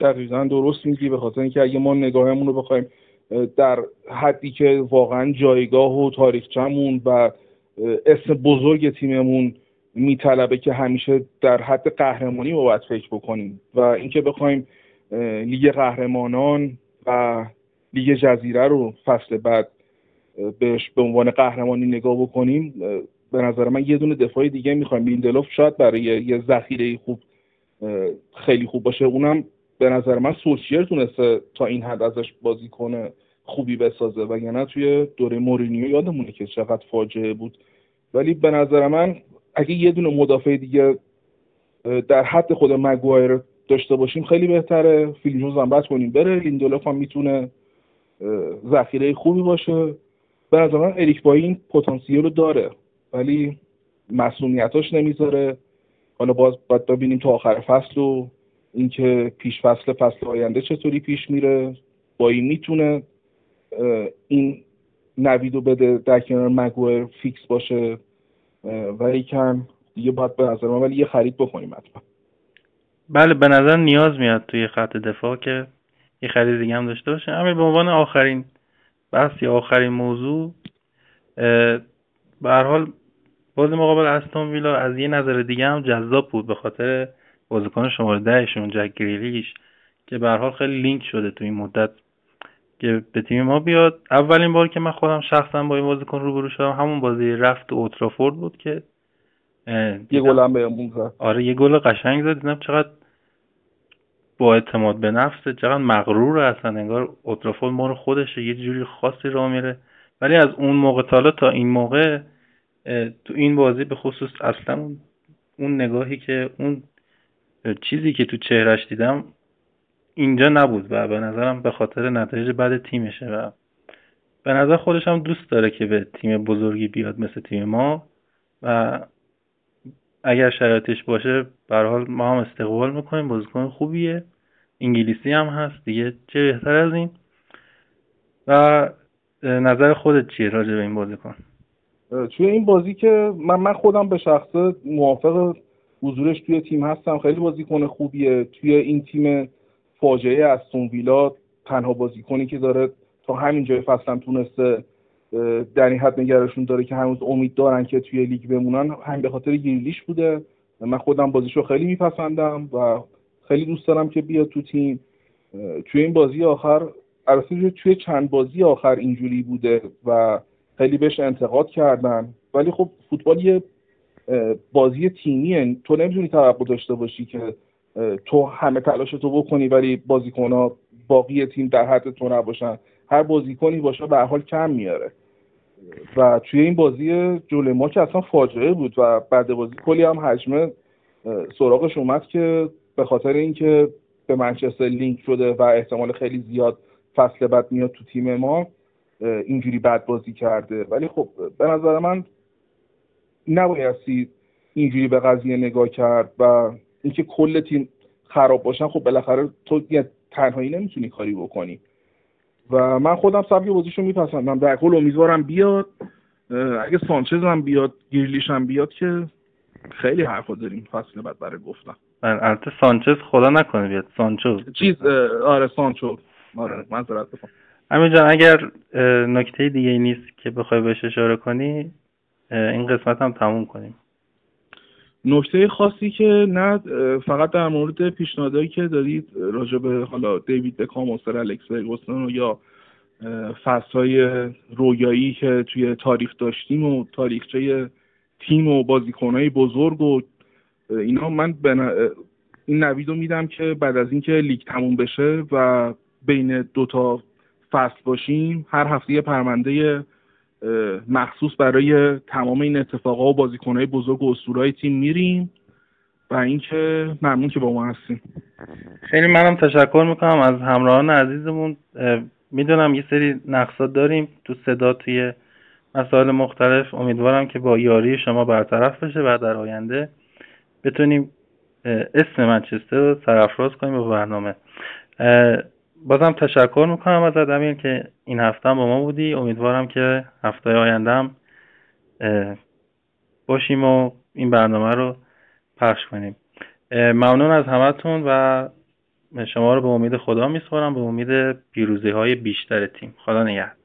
دقیقا درست میگی به خاطر اینکه اگه ما نگاهمون رو بخوایم در حدی که واقعا جایگاه و تاریخچمون و اسم بزرگ تیممون میطلبه که همیشه در حد قهرمانی ما باید فکر بکنیم و اینکه بخوایم لیگ قهرمانان و لیگ جزیره رو فصل بعد بهش به عنوان قهرمانی نگاه بکنیم به نظر من یه دونه دفاع دیگه می‌خوایم. لیندلوف شاید برای یه ذخیره خوب خیلی خوب باشه. اونم به نظر من سولشر تونسته تا این حد ازش بازی کنه خوبی بسازه. و یعنی توی دوره مورینیو یادمونه که چقدر فاجعه بود. ولی به نظر من اگه یه دونه مدافع دیگه در حد خود مگوایر داشته باشیم خیلی بهتره. فیل جونز هم رد کنیم. بره. لیندلوف هم می‌تونه ذخیره خوبی باشه. به نظر من اریک بایی این پتانسیل رو داره. ولی مسئولیتاش نمی‌ذاره. حالا باز باید ببینیم تا آخر فصل و اینکه پیش فصل فصل آینده چطوری پیش میره. با این می‌تونه این نوید رو بده در کنار مگویر فیکس باشه. و یکم دیگه باید به نظر ولی یه خرید بکنیم حتما. بله به نظر نیاز میاد توی خط دفاع که یه خرید دیگه هم داشته باشه. اما به عنوان آخرین بحث یا آخرین موضوع به هر حال بازی مقابل استون ویلا از یه نظر دیگه هم جذاب بود به خاطر بازیکن شماره دهشون جک گریلیش که به حال خیلی لینک شده تو این مدت که به تیم ما بیاد. اولین بار که من خودم شخصا با این بازیکن روبرو شدم همون بازی رفت اوترافورد بود که یه گل هم بهمون زد. آره یه گل قشنگ زد. دیدم چقدر با اعتماد به نفس چقدر مغرور اصلا انگار اوترافورد ما رو خودشه یه جوری خاصی را میره. ولی از اون موقع تا تا این موقع تو این بازی به خصوص اصلا اون نگاهی که اون چیزی که تو چهرش دیدم اینجا نبود و به نظرم به خاطر نتایج بعد تیمشه و به نظر خودش هم دوست داره که به تیم بزرگی بیاد مثل تیم ما و اگر شرایطش باشه به حال ما هم استقبال می‌کنیم بازیکن خوبیه. انگلیسی هم هست دیگه چه بهتر از این. و نظر خودت چیه راجع به این بازیکن؟ توی این بازی که من من خودم به شخص موافق حضورش توی تیم هستم. خیلی بازیکن خوبیه. توی این تیم فاجعه استون ویلا تنها بازیکنی که داره تا همین جای فصل تونسته در این حد نگرشون داره که هنوز امید دارن که توی لیگ بمونن. همین به خاطر گریلیش بوده. من خودم بازیشو خیلی میپسندم و خیلی دوست دارم که بیاد تو تیم. توی این بازی آخر البته توی چند بازی آخر اینجوری بوده و خیلی بهش انتقاد کردن. ولی خب فوتبال یه بازی تیمیه. تو نمی‌تونی توقع داشته باشی که تو همه تلاش تو بکنی ولی بازیکنها باقی تیم در حد تو نباشن. هر بازیکنی باشه به حال کم میاره. و توی این بازی جلوی ما که اصلا فاجعه بود و بعد بازی کلی هم حجمه سراغش اومد که به خاطر اینکه به منچستر لینک شده و احتمال خیلی زیاد فصل بعد میاد تو تیم ما اینجوری بد بازی کرده. ولی خب به نظر من نبایستی اینجوری به قضیه نگاه کرد و اینکه کل تیم خراب باشن خب بالاخره تو تنهایی نمی‌تونی کاری بکنی. و من خودم سبک بازیشو میپسندم. در کل امیدوارم بیاد. اگه سانچز هم بیاد گیرلیش هم بیاد که خیلی حرفا داریم. فصل بعد برای گفتم. البته سانچز خدا نکنه بیاد. سانچو چیز آره سانچو. آره معذرت همین جان اگر نکته دیگه نیست که بخوای بهش اشاره کنی این قسمت هم تموم کنیم. نکته خاصی که نه فقط در مورد پیشنهادهایی که دارید راجع به حالا دیوید بکام و سر الکس فرگوسن یا فصلهای رویایی که توی تاریخ داشتیم و تاریخچه تیم و بازیکنهای بزرگ و اینا من این نوید رو میدم که بعد از اینکه لیگ تموم بشه و بین دوتا فصل باشیم هر هفته یه پرونده مخصوص برای تمام این اتفاقا و بازیکنهای بزرگ و اسطورهای تیم میریم و اینکه ممنون که با ما هستیم. خیلی منم تشکر می‌کنم از همراهان عزیزمون. می‌دونم یه سری نقصات داریم تو صدا توی مسائل مختلف. امیدوارم که با یاری شما برطرف بشه و در آینده بتونیم اسم منچستر رو سرافراز کنیم به برنامه. بازم تشکر می‌کنم از امیر که این هفته با ما بودی. امیدوارم که هفته آیندهم باشیم و این برنامه رو پخش کنیم. ممنون از همتون و شما رو به امید خدا میسپارم به امید پیروزی های بیشتر تیم. خدا نگهدار.